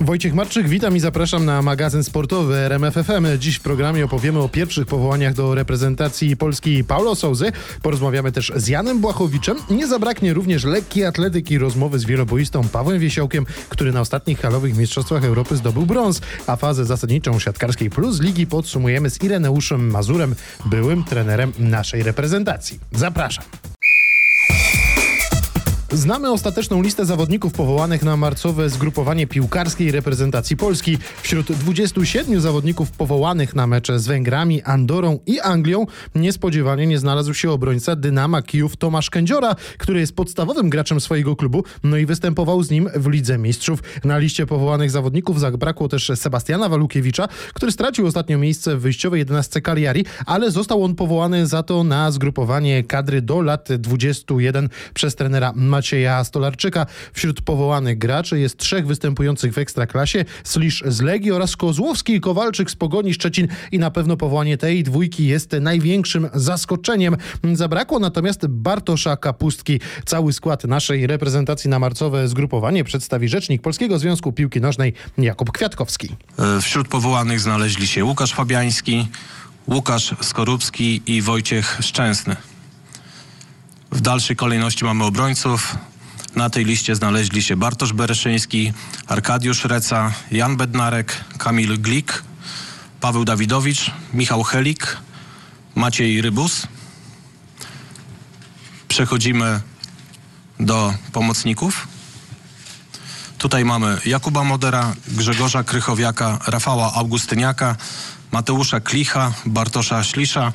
Wojciech Marczyk, witam i zapraszam na magazyn sportowy RMFFM. Dziś w programie opowiemy o pierwszych powołaniach do reprezentacji Polski Paulo Souzy. Porozmawiamy też z Janem Błachowiczem. Nie zabraknie również lekkiej atletyki rozmowy z wieloboistą Pawłem Wiesiołkiem, który na ostatnich halowych Mistrzostwach Europy zdobył brąz, a fazę zasadniczą siatkarskiej Plus Ligi podsumujemy z Ireneuszem Mazurem, byłym trenerem naszej reprezentacji. Zapraszam. Znamy ostateczną listę zawodników powołanych na marcowe zgrupowanie piłkarskiej reprezentacji Polski. Wśród 27 zawodników powołanych na mecze z Węgrami, Andorą i Anglią niespodziewanie nie znalazł się obrońca Dynama Kijów Tomasz Kędziora, który jest podstawowym graczem swojego klubu, no i występował z nim w Lidze Mistrzów. Na liście powołanych zawodników zabrakło też Sebastiana Walukiewicza, który stracił ostatnio miejsce w wyjściowej 11 Cagliari, ale został on powołany za to na zgrupowanie kadry do lat 21 przez trenera Macieja Stolarczyka. Wśród powołanych graczy jest trzech występujących w Ekstraklasie, Slisz z Legii oraz Kozłowski i Kowalczyk z Pogoni Szczecin i na pewno powołanie tej dwójki jest największym zaskoczeniem. Zabrakło natomiast Bartosza Kapustki. Cały skład naszej reprezentacji na marcowe zgrupowanie przedstawi rzecznik Polskiego Związku Piłki Nożnej Jakub Kwiatkowski. E, Wśród powołanych znaleźli się Łukasz Fabiański, Łukasz Skorupski i Wojciech Szczęsny. W dalszej kolejności mamy obrońców. Na tej liście znaleźli się Bartosz Bereszyński, Arkadiusz Reca, Jan Bednarek, Kamil Glik, Paweł Dawidowicz, Michał Helik, Maciej Rybus. Przechodzimy do pomocników. Tutaj mamy Jakuba Modera, Grzegorza Krychowiaka, Rafała Augustyniaka, Mateusza Klicha, Bartosza Ślisza,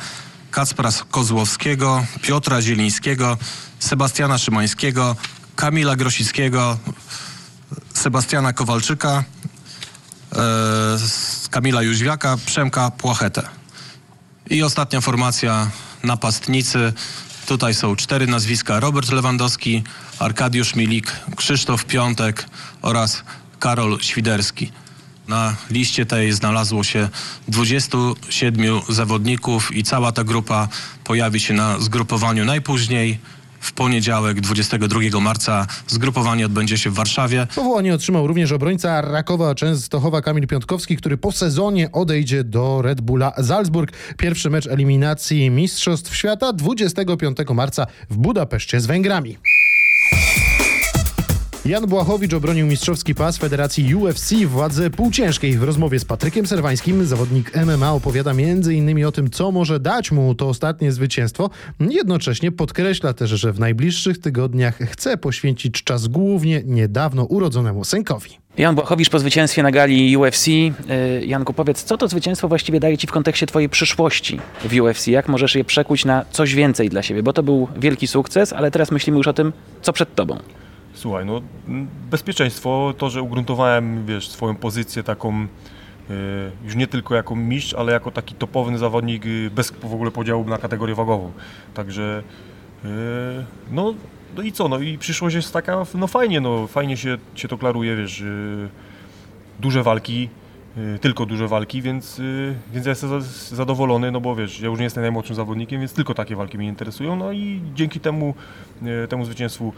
Kacpra Kozłowskiego, Piotra Zielińskiego, Sebastiana Szymańskiego, Kamila Grosickiego, Sebastiana Kowalczyka, e, Kamila Jóźwiaka, Przemka Płachetę. I ostatnia formacja napastnicy. Tutaj są cztery nazwiska: Robert Lewandowski, Arkadiusz Milik, Krzysztof Piątek oraz Karol Świderski. Na liście tej znalazło się 27 zawodników i cała ta grupa pojawi się na zgrupowaniu najpóźniej w poniedziałek 22 marca. Zgrupowanie odbędzie się w Warszawie. Powołanie otrzymał również obrońca Rakowa Częstochowa Kamil Piątkowski, który po sezonie odejdzie do Red Bulla Salzburg. Pierwszy mecz eliminacji Mistrzostw Świata 25 marca w Budapeszcie z Węgrami. Jan Błachowicz obronił mistrzowski pas Federacji UFC w wadze półciężkiej. W rozmowie z Patrykiem Serwańskim zawodnik MMA opowiada m.in. o tym, co może dać mu to ostatnie zwycięstwo. Jednocześnie podkreśla też, że w najbliższych tygodniach chce poświęcić czas głównie niedawno urodzonemu synkowi. Jan Błachowicz po zwycięstwie na gali UFC. Yy, Janku, powiedz, co to zwycięstwo właściwie daje Ci w kontekście Twojej przyszłości w UFC? Jak możesz je przekuć na coś więcej dla siebie? Bo to był wielki sukces, ale teraz myślimy już o tym, co przed Tobą. Słuchaj, no bezpieczeństwo, to, że ugruntowałem, wiesz, swoją pozycję taką y, już nie tylko jako mistrz, ale jako taki topowy zawodnik y, bez w ogóle podziału na kategorię wagową. Także y, no, no i co, no i przyszłość jest taka, no fajnie, no fajnie się, się to klaruje, wiesz, duże walki, tylko duże walki, więc, więc ja jestem za- zadowolony, no bo wiesz, ja już nie jestem najmłodszym zawodnikiem, więc tylko takie walki mnie interesują, no i dzięki temu, temu zwycięstwu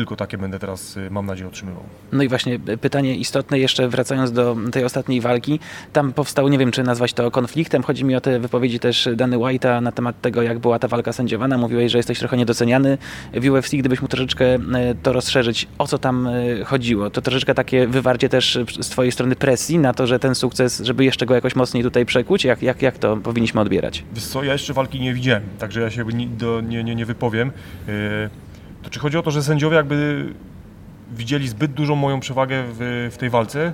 tylko takie będę teraz, y, mam nadzieję, otrzymywał. No i właśnie y, pytanie istotne, jeszcze wracając do tej ostatniej walki. Tam powstał, nie wiem czy nazwać to konfliktem, chodzi mi o te wypowiedzi też Dany White'a na temat tego, jak była ta walka sędziowana. Mówiłeś, że jesteś trochę niedoceniany w UFC, gdybyś mógł troszeczkę y, to rozszerzyć. O co tam chodziło? To troszeczkę takie wywarcie też z twojej strony presji na to, że ten sukces, żeby jeszcze go jakoś mocniej tutaj przekuć? Jak, jak, jak to powinniśmy odbierać? Wiesz co, ja jeszcze walki nie widziałem, także ja się nie, do, nie, nie, nie wypowiem. Yy, to czy chodzi o to, że sędziowie jakby widzieli zbyt dużą moją przewagę w, w tej walce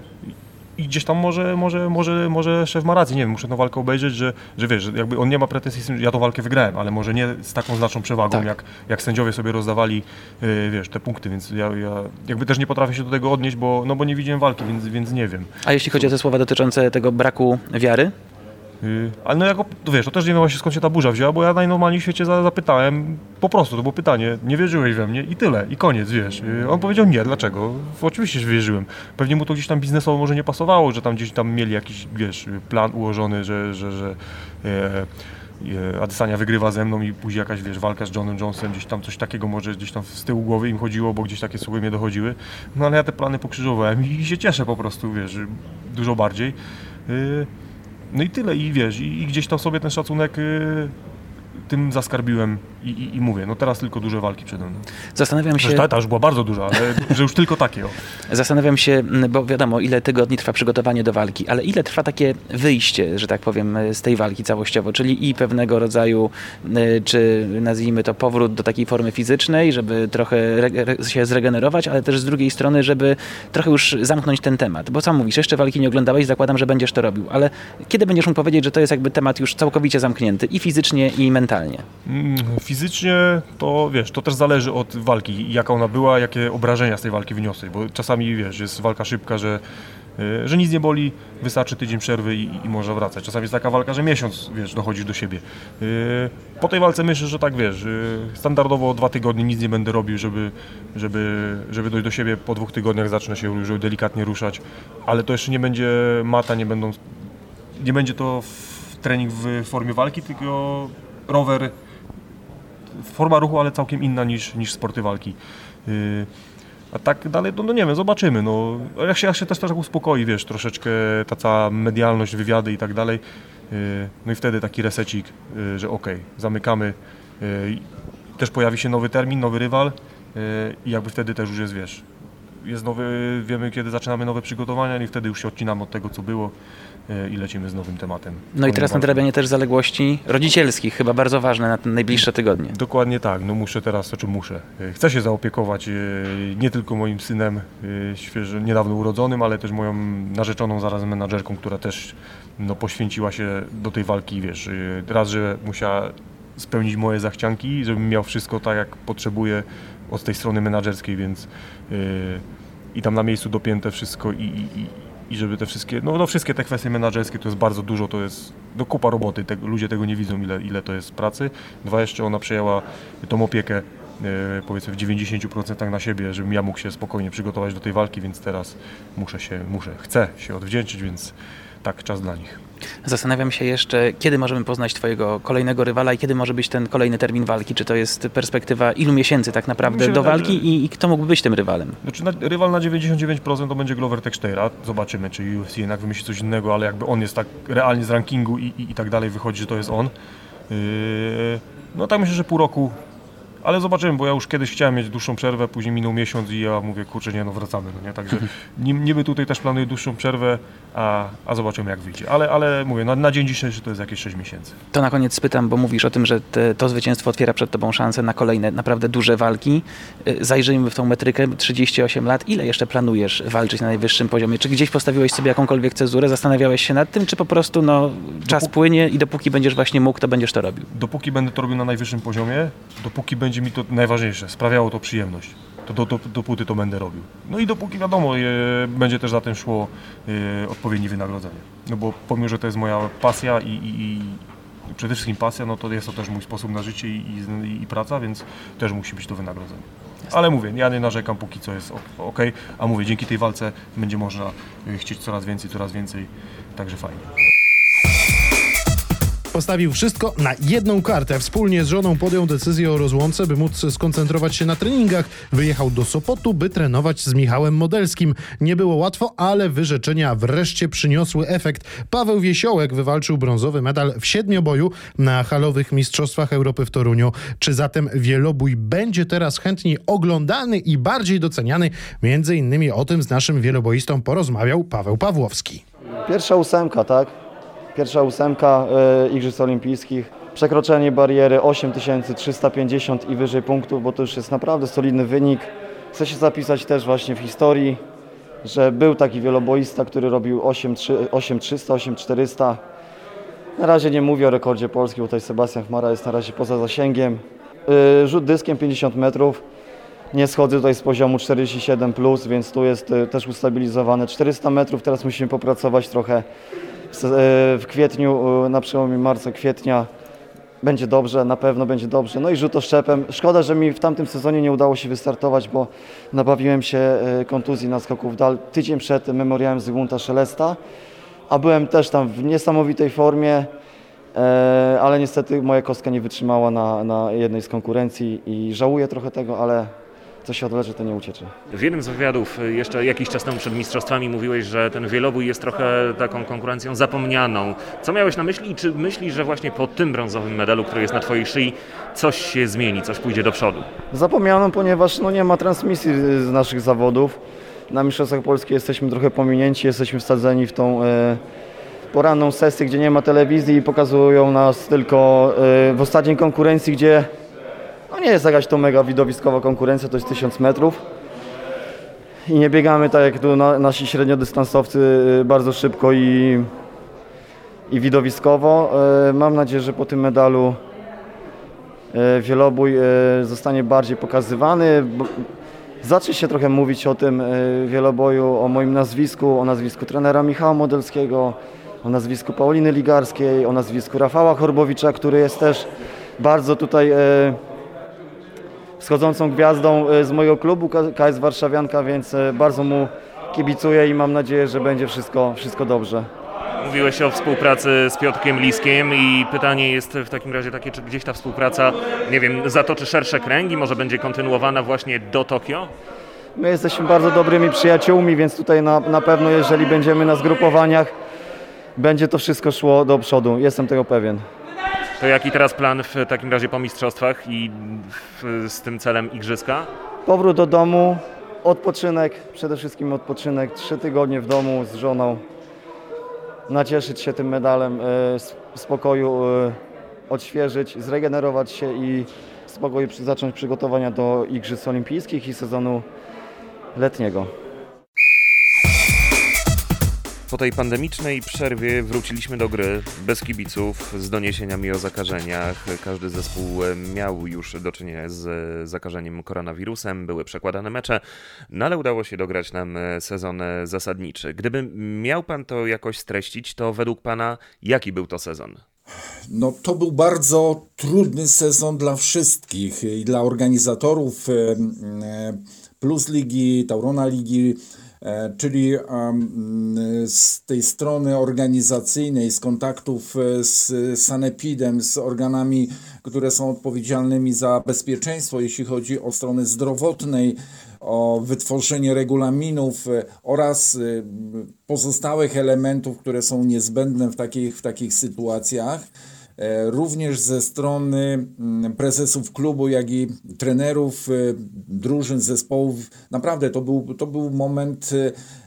i gdzieś tam może, może, może, może szef ma rację, nie wiem, muszę tę walkę obejrzeć, że, że wiesz, że jakby on nie ma pretensji, z tym, że ja tą walkę wygrałem, ale może nie z taką znaczną przewagą, Tak. jak, jak sędziowie sobie rozdawali, yy, wiesz, te punkty, więc ja, ja jakby też nie potrafię się do tego odnieść, bo, no bo nie widziałem walki, więc, więc nie wiem. A jeśli chodzi o te słowa dotyczące tego braku wiary? Yy, ale no jako, wiesz, to też nie wiem właśnie skąd się ta burza wzięła, bo ja najnormalniej w świecie za- zapytałem, po prostu, to było pytanie, nie wierzyłeś we mnie i tyle, i koniec, wiesz. Yy, on powiedział nie, dlaczego? Oczywiście, że wierzyłem. Pewnie mu to gdzieś tam biznesowo może nie pasowało, że tam gdzieś tam mieli jakiś, wiesz, plan ułożony, że, że, że e, e, Adesanya wygrywa ze mną i później jakaś, wiesz, walka z Johnem Jonesem, gdzieś tam coś takiego może gdzieś tam z tyłu głowy im chodziło, bo gdzieś takie słowy mnie dochodziły. No ale ja te plany pokrzyżowałem i się cieszę po prostu, wiesz, dużo bardziej. Y, No i tyle, i wiesz, i, i gdzieś tam sobie ten szacunek y, tym zaskarbiłem i, i, i mówię, no teraz tylko duże walki przede mną. Zastanawiam się... Że ta, ta już była bardzo duża, ale że już tylko takie. O. Zastanawiam się, bo wiadomo, ile tygodni trwa przygotowanie do walki, ale ile trwa takie wyjście, że tak powiem, z tej walki całościowo, czyli i pewnego rodzaju, czy nazwijmy to powrót do takiej formy fizycznej, żeby trochę się zregenerować, ale też z drugiej strony, żeby trochę już zamknąć ten temat. Bo co mówisz, jeszcze walki nie oglądałeś, zakładam, że będziesz to robił, ale kiedy będziesz mógł powiedzieć, że to jest jakby temat już całkowicie zamknięty i fizycznie, i mentalnie? Fizycznie to wiesz, to też zależy od walki, jaka ona była, jakie obrażenia z tej walki wyniosłeś, bo czasami wiesz, jest walka szybka, że, y, że nic nie boli, wystarczy tydzień przerwy i, i wracać. Czasami jest taka walka, że miesiąc wiesz, dochodzisz do siebie. Y, Po tej walce myślę, że tak wiesz, y, standardowo dwa tygodnie nic nie będę robił, żeby, żeby, żeby dojść do siebie. Po dwóch tygodniach zacznę się już delikatnie ruszać, ale to jeszcze nie będzie mata, nie będą, nie będzie to trening w formie walki, tylko rower forma ruchu, ale całkiem inna niż, niż sporty walki. Yy, a tak dalej, no, no nie wiem, zobaczymy. No, jak się, jak się też tak uspokoi, wiesz, troszeczkę ta cała medialność, wywiady i tak dalej. Yy, no i wtedy taki resecik, yy, że okej, zamykamy. Yy, też pojawi się nowy termin, nowy rywal i jakby wtedy też już jest, wiesz, jest nowy, wiemy kiedy zaczynamy nowe przygotowania i wtedy już się odcinamy od tego, co było i lecimy z nowym tematem. No i teraz Kolejną nadrabianie też zaległości rodzicielskich, chyba bardzo ważne na te najbliższe tygodnie. Dokładnie tak, no muszę teraz, znaczy muszę. Y, Chcę się zaopiekować y, nie tylko moim synem świeżo, niedawno urodzonym, ale też moją narzeczoną zaraz menadżerką, która też no, poświęciła się do tej walki, wiesz, raz, że musiała spełnić moje zachcianki, żebym miał wszystko tak, jak potrzebuję od tej strony menadżerskiej, więc y, i tam na miejscu dopięte wszystko i, i, i- i żeby te wszystkie, no, no wszystkie te kwestie menadżerskie to jest bardzo dużo, to jest no, kupa roboty, te, ludzie tego nie widzą ile, ile to jest pracy. Dwa jeszcze ona przejęła tą opiekę e, powiedzmy w 90% na siebie, żebym ja mógł się spokojnie przygotować do tej walki, więc teraz muszę się, muszę, chcę się odwdzięczyć, więc tak, czas dla nich. Zastanawiam się jeszcze, kiedy możemy poznać Twojego kolejnego rywala i kiedy może być ten kolejny termin walki? Czy to jest perspektywa ilu miesięcy tak naprawdę do walki i, i kto mógłby być tym rywalem? Znaczy na, rywal na 99% to będzie Glover Textera. Zobaczymy, czy UFC jednak wymyśli coś innego, ale jakby on jest tak realnie z rankingu i, i, i tak dalej wychodzi, że to jest on. Yy, no tak myślę, że pół roku. Ale zobaczymy, bo ja już kiedyś chciałem mieć dłuższą przerwę, później minął miesiąc i ja mówię, kurczę, nie no, wracamy, no nie? Także niby tutaj też planuję dłuższą przerwę, a, a zobaczymy jak wyjdzie. Ale, ale mówię, na, na dzień dzisiejszy to jest jakieś 6 miesięcy. To na koniec spytam, bo mówisz o tym, że te, to zwycięstwo otwiera przed Tobą szansę na kolejne naprawdę duże walki. Y, Zajrzyjmy w tą metrykę, 38 lat. Ile jeszcze planujesz walczyć na najwyższym poziomie? Czy gdzieś postawiłeś sobie jakąkolwiek cezurę? Zastanawiałeś się nad tym, czy po prostu no, czas Dopó- płynie i dopóki będziesz właśnie mógł, to będziesz to robił? dopóki będę to robił na najwyższym poziomie, dopóki będzie mi to najważniejsze, sprawiało to przyjemność, to do, do, dopóty to będę robił. No i dopóki wiadomo, e, będzie też za tym szło e, odpowiednie wynagrodzenie. No bo pomimo, że to jest moja pasja i, i, i przede wszystkim pasja, no to jest to też mój sposób na życie i, i, i praca, więc też musi być to wynagrodzenie. Ale mówię, ja nie narzekam póki co jest ok, a mówię, dzięki tej walce będzie można e, chcieć coraz więcej, coraz więcej, także fajnie. Postawił wszystko na jedną kartę. Wspólnie z żoną podjął decyzję o rozłące, by móc skoncentrować się na treningach. Wyjechał do Sopotu, by trenować z Michałem Modelskim. Nie było łatwo, ale wyrzeczenia wreszcie przyniosły efekt. Paweł Wiesiołek wywalczył brązowy medal w siedmioboju na halowych Mistrzostwach Europy w Toruniu. Czy zatem wielobój będzie teraz chętniej oglądany i bardziej doceniany? Między innymi o tym z naszym wieloboistą porozmawiał Paweł Pawłowski. Pierwsza ósemka, tak? Pierwsza ósemka e, Igrzysk Olimpijskich. Przekroczenie bariery 8350 i wyżej punktów, bo to już jest naprawdę solidny wynik. Chcę się zapisać też właśnie w historii, że był taki wieloboista, który robił 8300, 8300, 8400. Na razie nie mówię o rekordzie polskim, bo tutaj Sebastian Chmara jest na razie poza zasięgiem. E, rzut dyskiem 50 metrów. Nie schodzę tutaj z poziomu 47, plus, więc tu jest e, też ustabilizowane 400 metrów. Teraz musimy popracować trochę e, w kwietniu, e, na przełomie marca, kwietnia. Będzie dobrze, na pewno będzie dobrze. No i rzut oszczepem. Szkoda, że mi w tamtym sezonie nie udało się wystartować, bo nabawiłem się e, kontuzji na skoku w dal tydzień przed memoriałem Zygmunta Szelesta, a byłem też tam w niesamowitej formie. Ale niestety moja kostka nie wytrzymała na, na jednej z konkurencji i żałuję trochę tego, ale co się odleży, to nie ucieczy. W jednym z wywiadów y, jeszcze jakiś czas temu przed mistrzostwami mówiłeś, że ten wielobój jest trochę taką konkurencją zapomnianą. Co miałeś na myśli i czy myślisz, że właśnie po tym brązowym medalu, który jest na twojej szyi, coś się zmieni, coś pójdzie do przodu? Zapomniano, ponieważ no, nie ma transmisji z naszych zawodów. Na Mistrzostwach Polski jesteśmy trochę pominięci, jesteśmy wsadzeni w tą e, poranną sesję, gdzie nie ma telewizji i pokazują nas tylko e, w ostatniej konkurencji, gdzie no, nie jest jakaś to mega widowiskowa konkurencja, to jest 1000 metrów. I nie biegamy tak jak tu na, nasi średniodystansowcy e, bardzo szybko i, i widowiskowo. E, mam nadzieję, że po tym medalu e, wielobój zostanie bardziej pokazywany. Zacznie się trochę mówić o tym wieloboju, o moim nazwisku, o nazwisku trenera Michała Modelskiego, o nazwisku Pauliny Ligarskiej, o nazwisku Rafała Chorbowicza, który jest też bardzo tutaj wschodzącą gwiazdą e, z mojego klubu KS Warszawianka, więc e, bardzo mu kibicuję i mam nadzieję, że będzie wszystko, wszystko dobrze. Mówiłeś o współpracy z Piotrkiem Liskiem i pytanie jest w takim razie takie, czy gdzieś ta współpraca, nie wiem, zatoczy szersze kręgi, może będzie kontynuowana właśnie do Tokio? My jesteśmy bardzo dobrymi przyjaciółmi, więc tutaj na, na pewno, jeżeli będziemy na zgrupowaniach, będzie to wszystko szło do przodu. Jestem tego pewien. To jaki teraz plan w takim razie po mistrzostwach i w, z tym celem igrzyska? Powrót do domu, odpoczynek, przede wszystkim odpoczynek, trzy tygodnie w domu z żoną. Nacieszyć się tym medalem, e, spokoju e, odświeżyć, zregenerować się i spokoju zacząć przygotowania do Igrzysk Olimpijskich i sezonu letniego. Po tej pandemicznej przerwie wróciliśmy do gry bez kibiców, z doniesieniami o zakażeniach. Każdy zespół miał już do czynienia z zakażeniem koronawirusem, były przekładane mecze, no ale udało się dograć nam sezon zasadniczy. Gdyby miał pan to jakoś streścić, to według pana jaki był to sezon? No, to był bardzo trudny sezon dla wszystkich i dla organizatorów e, Plus Ligi, Taurona Ligi, czyli em, z tej strony organizacyjnej, z kontaktów e, z Sanepidem, z organami, które są odpowiedzialnymi za bezpieczeństwo, jeśli chodzi o stronę zdrowotnej, o wytworzenie regulaminów e, oraz e, pozostałych elementów, które są niezbędne w takich, w takich sytuacjach. E, Również ze strony mm, prezesów klubu, jak i trenerów, e, drużyn, zespołów. Naprawdę to był, to był moment,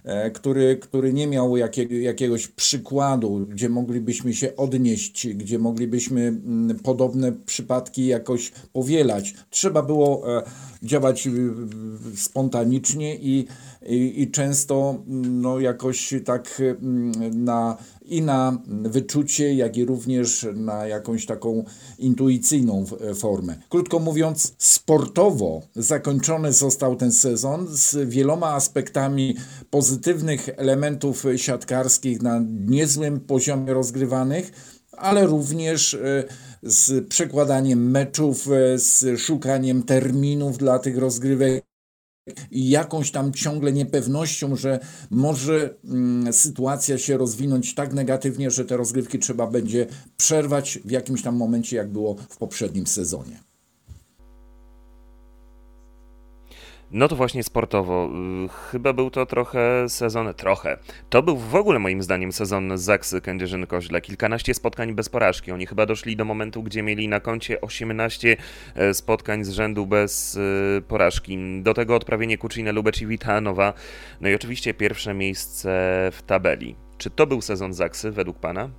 e, który, który nie miał jakiego, jakiegoś przykładu, gdzie moglibyśmy się odnieść, gdzie moglibyśmy mm, podobne przypadki jakoś powielać. Trzeba było działać spontanicznie i, i, i często mm, no, jakoś tak na, i na wyczucie, jak i również na jakąś taką intuicyjną w- formę. Krótko mówiąc, sportowo zakończony został ten sezon z wieloma aspektami pozytywnych elementów siatkarskich na niezłym poziomie rozgrywanych, ale również e, z przekładaniem meczów, e, z szukaniem terminów dla tych rozgrywek i jakąś tam ciągle niepewnością, że może mm, sytuacja się rozwinąć tak negatywnie, że te rozgrywki trzeba będzie przerwać w jakimś tam momencie, jak było w poprzednim sezonie. No to właśnie sportowo. y, Chyba był to trochę sezon, trochę. To był w ogóle moim zdaniem sezon Zaksy Kędzierzyn-Koźle. Kilkanaście spotkań bez porażki. Oni chyba doszli do momentu, gdzie mieli na koncie 18 e, spotkań z rzędu bez e, porażki. Do tego odprawienie Kuczynę, Lubecz i Witanowa. No i oczywiście pierwsze miejsce w tabeli. Czy to był sezon Zaksy według pana?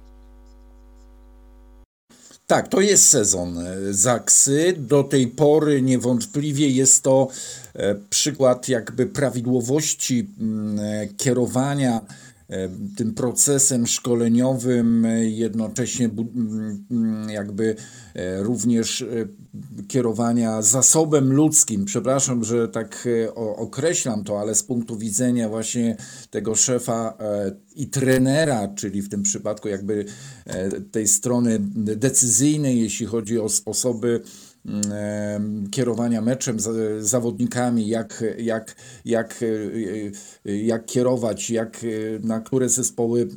Tak, to jest sezon e, Zaksy. Do tej pory niewątpliwie jest to e, przykład jakby prawidłowości mm, e, kierowania tym procesem szkoleniowym, e, jednocześnie jakby e, również e, kierowania zasobem ludzkim. Przepraszam, że tak e, określam to, ale z punktu widzenia właśnie tego szefa e, i trenera, czyli w tym przypadku jakby e, tej strony decyzyjnej, jeśli chodzi o sposoby kierowania meczem, zawodnikami, jak, jak, jak, jak kierować, jak na które zespoły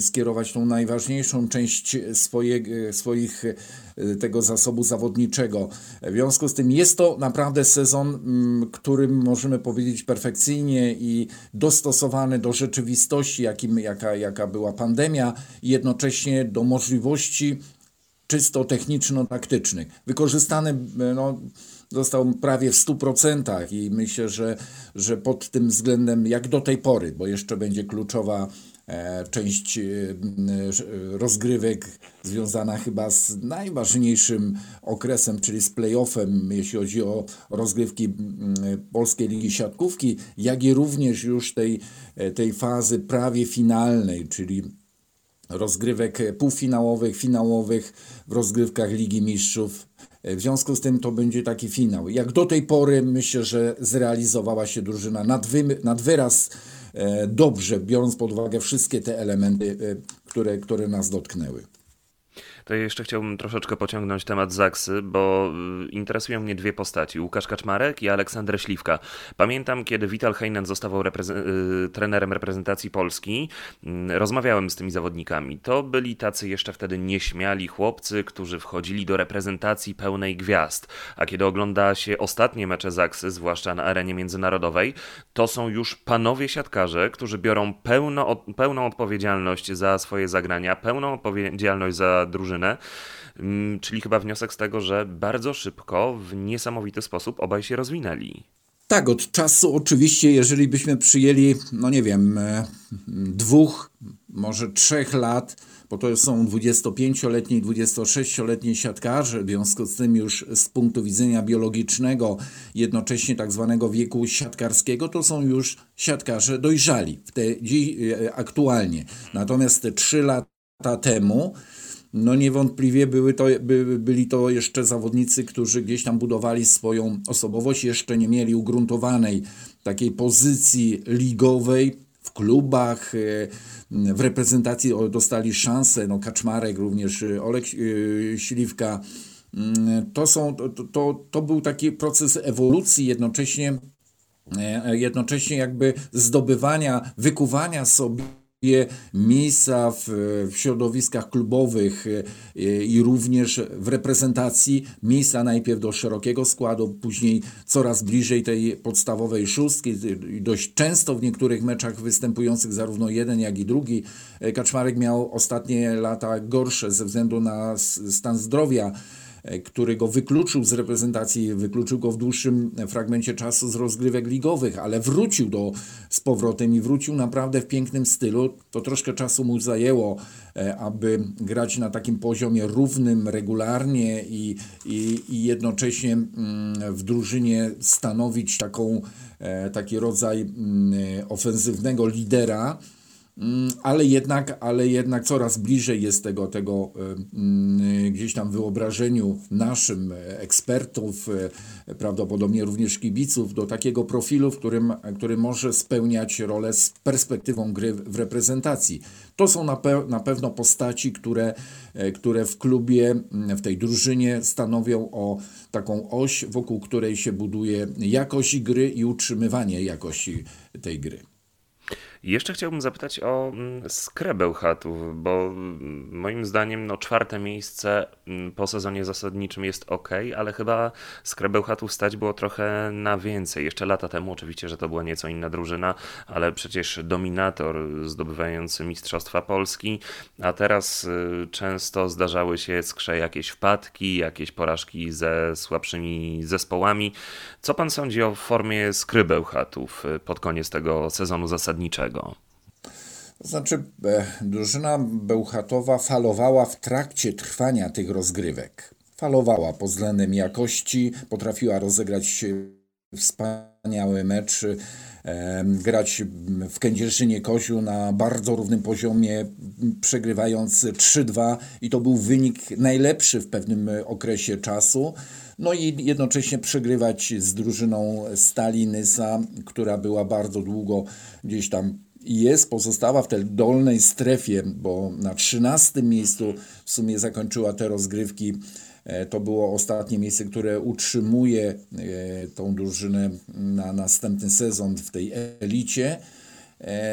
skierować tą najważniejszą część swoje, swoich tego zasobu zawodniczego. W związku z tym jest to naprawdę sezon, którym możemy powiedzieć perfekcyjnie i dostosowany do rzeczywistości, jakim, jaka, jaka była pandemia i jednocześnie do możliwości czysto techniczno-taktycznych. Wykorzystany no, został prawie w 100% i myślę, że, że pod tym względem jak do tej pory, bo jeszcze będzie kluczowa e, część e, rozgrywek związana chyba z najważniejszym okresem, czyli z playoffem, jeśli chodzi o rozgrywki Polskiej Ligi Siatkówki, jak i również już tej, e, tej fazy prawie finalnej, czyli rozgrywek półfinałowych, finałowych w rozgrywkach Ligi Mistrzów. W związku z tym to będzie taki finał. Jak do tej pory myślę, że zrealizowała się drużyna nad, wy, nad wyraz e, dobrze, biorąc pod uwagę wszystkie te elementy, e, które, które nas dotknęły to jeszcze chciałbym troszeczkę pociągnąć temat Zaksy, bo y, interesują mnie dwie postaci, Łukasz Kaczmarek i Aleksander Śliwka. Pamiętam, kiedy Vital Heinen zostawał reprezen- trenerem reprezentacji Polski, mm, rozmawiałem z tymi zawodnikami. To byli tacy jeszcze wtedy nieśmiali chłopcy, którzy wchodzili do reprezentacji pełnej gwiazd. A kiedy ogląda się ostatnie mecze Zaksy, zwłaszcza na arenie międzynarodowej, to są już panowie siatkarze, którzy biorą pełno, pełną odpowiedzialność za swoje zagrania, pełną odpowiedzialność za drużynę drużynę. Mm, czyli chyba wniosek z tego, że bardzo szybko, w niesamowity sposób obaj się rozwinęli. Tak, od czasu oczywiście, jeżeli byśmy przyjęli, no nie wiem, e, dwóch, może trzech lat, bo to są 25-letni i 26-letni siatkarze, w związku z tym już z punktu widzenia biologicznego, jednocześnie tak zwanego wieku siatkarskiego, to są już siatkarze dojrzali w te, e, aktualnie. Natomiast te trzy lata temu, no niewątpliwie były to, by, byli to jeszcze zawodnicy, którzy gdzieś tam budowali swoją osobowość, jeszcze nie mieli ugruntowanej takiej pozycji ligowej w klubach, e, w reprezentacji dostali szansę, no Kaczmarek również, e, Olek e, Śliwka. Mm, to, są, to, to, to był taki proces ewolucji, jednocześnie, jednocześnie jakby zdobywania, wykuwania sobie miejsca w, w środowiskach klubowych e, i również w reprezentacji, miejsca najpierw do szerokiego składu, później coraz bliżej tej podstawowej szóstki, dość często w niektórych meczach występujących zarówno jeden, jak i drugi. E, Kaczmarek miał ostatnie lata gorsze ze względu na stan zdrowia który go wykluczył z reprezentacji, wykluczył go w dłuższym fragmencie czasu z rozgrywek ligowych, ale wrócił do, z powrotem i wrócił naprawdę w pięknym stylu. To troszkę czasu mu zajęło, e, aby grać na takim poziomie równym, regularnie i, i, i jednocześnie mm, w drużynie stanowić taką, e, taki rodzaj mm, ofensywnego lidera. Mm, ale jednak, ale jednak coraz bliżej jest tego, tego mm, gdzieś tam wyobrażeniu naszym e, ekspertów, e, prawdopodobnie również kibiców, do takiego profilu, w którym, który może spełniać rolę z perspektywą gry w reprezentacji. To są na, pe na pewno postaci, które, e, które w klubie, w tej drużynie stanowią o taką oś, wokół której się buduje jakość gry i utrzymywanie jakości tej gry. Jeszcze chciałbym zapytać o mm, Skrebełchatów, bo mm, moim zdaniem no, czwarte miejsce mm, po sezonie zasadniczym jest ok, ale chyba Skrebełchatów stać było trochę na więcej. Jeszcze lata temu oczywiście, że to była nieco inna drużyna, ale przecież dominator zdobywający Mistrzostwa Polski, a teraz y, często zdarzały się skrze jakieś wpadki, jakieś porażki ze słabszymi zespołami. Co pan sądzi o formie Skrybełchatów y, pod koniec tego sezonu zasadniczego? To znaczy, e, drużyna Bełchatowa falowała w trakcie trwania tych rozgrywek. Falowała pod względem jakości, potrafiła rozegrać wspaniały mecz, e, grać w Kędzierzynie Koziu na bardzo równym poziomie, przegrywając 3-2 i to był wynik najlepszy w pewnym okresie czasu. No i jednocześnie przegrywać z drużyną Stali Nysa, która była bardzo długo gdzieś tam jest, pozostała w tej dolnej strefie, bo na 13 miejscu w sumie zakończyła te rozgrywki E, to było ostatnie miejsce, które utrzymuje e, tą drużynę na następny sezon w tej elicie.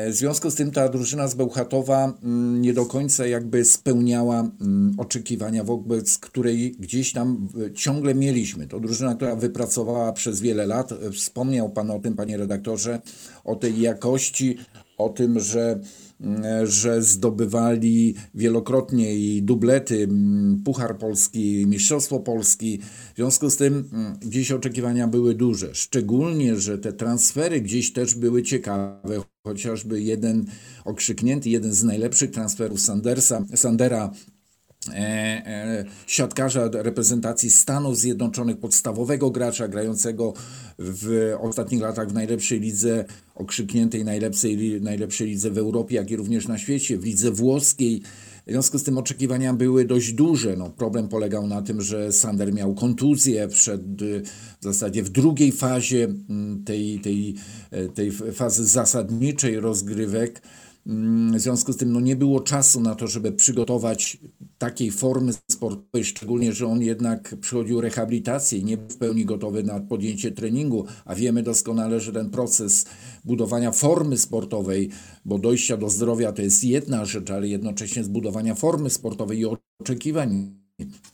W związku z tym ta drużyna z Bełchatowa mm, nie do końca jakby spełniała mm, oczekiwania, wobec której gdzieś tam ciągle mieliśmy. To drużyna, która wypracowała przez wiele lat. Wspomniał Pan o tym, Panie redaktorze, o tej jakości, o tym, że Mm, że zdobywali wielokrotnie i dublety mm, Puchar Polski, Mistrzostwo Polski. W związku z tym mm, gdzieś oczekiwania były duże. Szczególnie, że te transfery gdzieś też były ciekawe. Chociażby jeden okrzyknięty, jeden z najlepszych transferów Sandersa, Sandera E, e, siatkarza reprezentacji Stanów Zjednoczonych, podstawowego gracza grającego w ostatnich latach w najlepszej lidze, okrzykniętej najlepszej, najlepszej lidze w Europie, jak i również na świecie, w lidze włoskiej. W związku z tym oczekiwania były dość duże. No, problem polegał na tym, że Sander miał kontuzję, przed w zasadzie w drugiej fazie tej, tej, tej fazy zasadniczej rozgrywek. Mm, w związku z tym no, nie było czasu na to, żeby przygotować takiej formy sportowej, szczególnie, że on jednak przychodził rehabilitację i nie był w pełni gotowy na podjęcie treningu, a wiemy doskonale, że ten proces budowania formy sportowej, bo dojścia do zdrowia to jest jedna rzecz, ale jednocześnie zbudowania formy sportowej i oczekiwań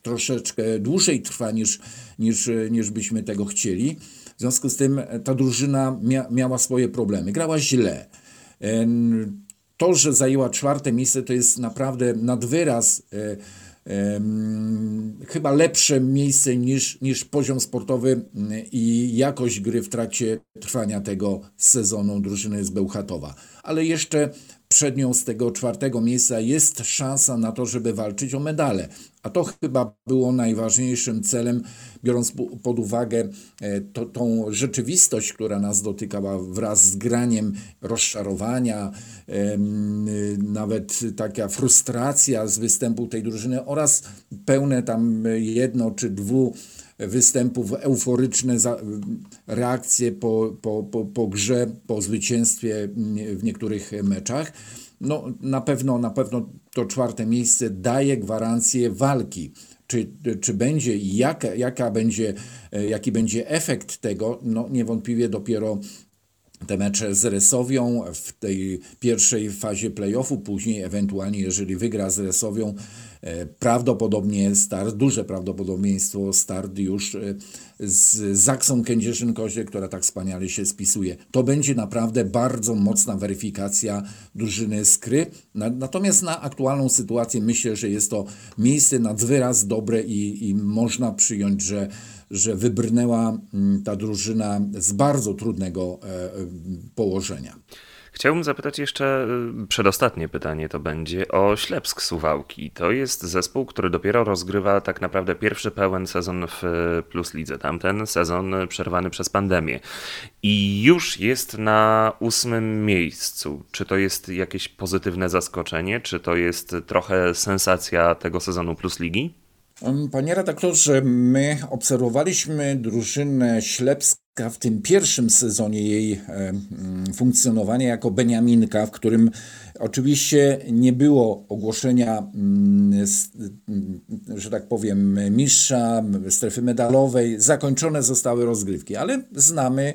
troszeczkę dłużej trwa niż, niż, niż byśmy tego chcieli. W związku z tym ta drużyna mia, miała swoje problemy. Grała źle to, że zajęła czwarte miejsce, to jest naprawdę nad wyraz e, e, chyba lepsze miejsce niż, niż poziom sportowy i jakość gry w trakcie trwania tego sezonu drużyny z Bełchatowa. Ale jeszcze przed nią z tego czwartego miejsca jest szansa na to, żeby walczyć o medale. A to chyba było najważniejszym celem, biorąc pod uwagę e, to, tą rzeczywistość, która nas dotykała wraz z graniem rozczarowania, nawet taka frustracja z występu tej drużyny oraz pełne tam jedno czy dwu występów, euforyczne reakcje po, po, po, po grze, po zwycięstwie w niektórych meczach. No, na pewno, na pewno to czwarte miejsce daje gwarancję walki. Czy, czy będzie i jaka, jaka będzie, jaki będzie efekt tego, no niewątpliwie dopiero te mecze z Resowią w tej pierwszej fazie playoffu, później ewentualnie jeżeli wygra z Resowią, e, prawdopodobnie start, duże prawdopodobieństwo start już e, z Zaksą Kędzierzyn-Kozie, która tak wspaniale się spisuje. To będzie naprawdę bardzo mocna weryfikacja drużyny Skry. Natomiast na aktualną sytuację myślę, że jest to miejsce nad wyraz dobre i, i można przyjąć, że że wybrnęła mm, ta drużyna z bardzo trudnego e, e, położenia. Chciałbym zapytać jeszcze, y, przedostatnie pytanie to będzie o Ślepsk Suwałki. To jest zespół, który dopiero rozgrywa tak naprawdę pierwszy pełen sezon w Plus Lidze. Tamten sezon przerwany przez pandemię. I już jest na ósmym miejscu. Czy to jest jakieś pozytywne zaskoczenie? Czy to jest trochę sensacja tego sezonu Plus Ligi? Panie redaktorze, my obserwowaliśmy drużynę Ślepska w tym pierwszym sezonie jej e, funkcjonowania jako Beniaminka, w którym oczywiście nie było ogłoszenia, że tak powiem, mistrza, strefy medalowej. Zakończone zostały rozgrywki, ale znamy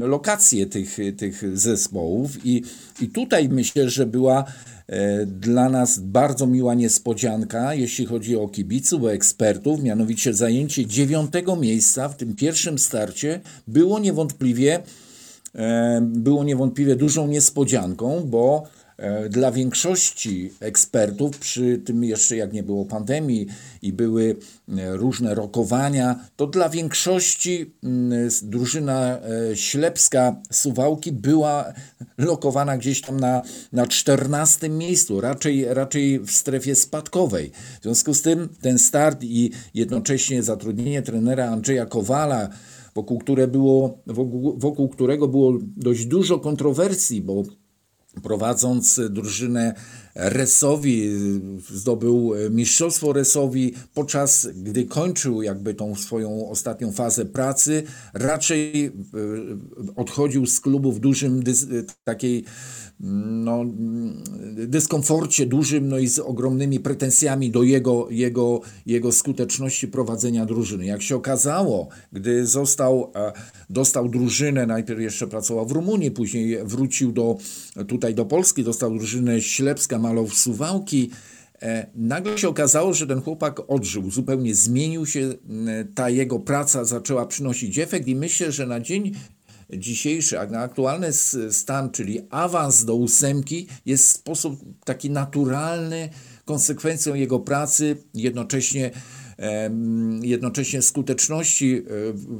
lokacje tych, tych zespołów. I, i tutaj myślę, że była E, dla nas bardzo miła niespodzianka, jeśli chodzi o kibiców, o ekspertów, mianowicie zajęcie dziewiątego miejsca w tym pierwszym starcie było niewątpliwie, było niewątpliwie dużą niespodzianką, bo dla większości ekspertów, przy tym jeszcze jak nie było pandemii i były e, różne rokowania, to dla większości mm, drużyna e, ślepska Suwałki była lokowana gdzieś tam na, na 14 miejscu, raczej, raczej w strefie spadkowej. W związku z tym ten start i jednocześnie zatrudnienie trenera Andrzeja Kowala, wokół, które było, wokół, wokół którego było dość dużo kontrowersji, bo prowadząc drużynę Resowi, zdobył mistrzostwo Resowi, podczas gdy kończył jakby tą swoją ostatnią fazę pracy, raczej e, odchodził z klubu w dużym dys, takiej no, dyskomforcie dużym, no i z ogromnymi pretensjami do jego, jego, jego skuteczności prowadzenia drużyny. Jak się okazało, gdy został, e, dostał drużynę, najpierw jeszcze pracował w Rumunii, później wrócił do, tutaj do Polski, dostał drużynę Ślepska Malow Suwałki, e, Nagle się okazało, że ten chłopak odżył, zupełnie zmienił się, ta jego praca zaczęła przynosić efekt i myślę, że na dzień dzisiejszy, na aktualny stan, czyli awans do ósemki, jest sposób taki naturalny konsekwencją jego pracy, jednocześnie jednocześnie skuteczności e,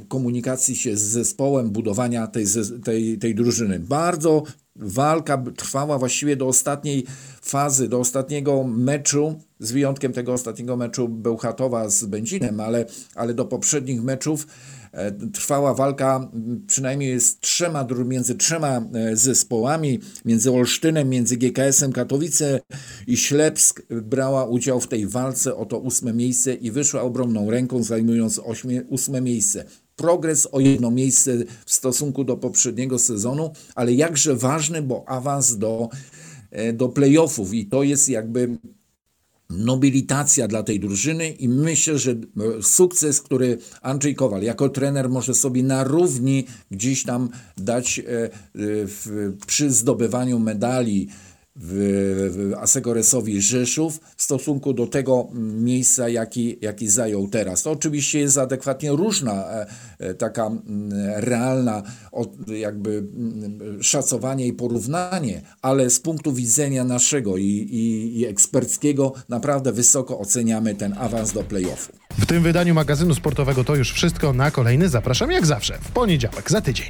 komunikacji się z zespołem, budowania tej, tej, tej drużyny. Bardzo walka trwała właściwie do ostatniej fazy, do ostatniego meczu, z wyjątkiem tego ostatniego meczu Bełchatowa z Będzinem, ale, ale do poprzednich meczów trwała walka przynajmniej z trzema, między trzema e, zespołami, między Olsztynem, między GKS-em Katowice i Ślepsk brała udział w tej walce. O to ósme miejsce i wyszła obronną ręką, zajmując ośmie, ósme miejsce. Progres o jedno miejsce w stosunku do poprzedniego sezonu, ale jakże ważny, bo awans do, e, do playoffów i to jest jakby nobilitacja dla tej drużyny i myślę, że e, sukces, który Andrzej Kowal jako trener może sobie na równi gdzieś tam dać e, e, przy zdobywaniu medali Asegoresowi Rzeszów w stosunku do tego miejsca, jaki, jaki zajął teraz. To oczywiście jest adekwatnie różna e, e, taka realna jakby szacowanie i porównanie, ale z punktu widzenia naszego i, i, i eksperckiego naprawdę wysoko oceniamy ten awans do playoffu. W tym wydaniu magazynu sportowego to już wszystko. Na kolejny zapraszam jak zawsze w poniedziałek za tydzień.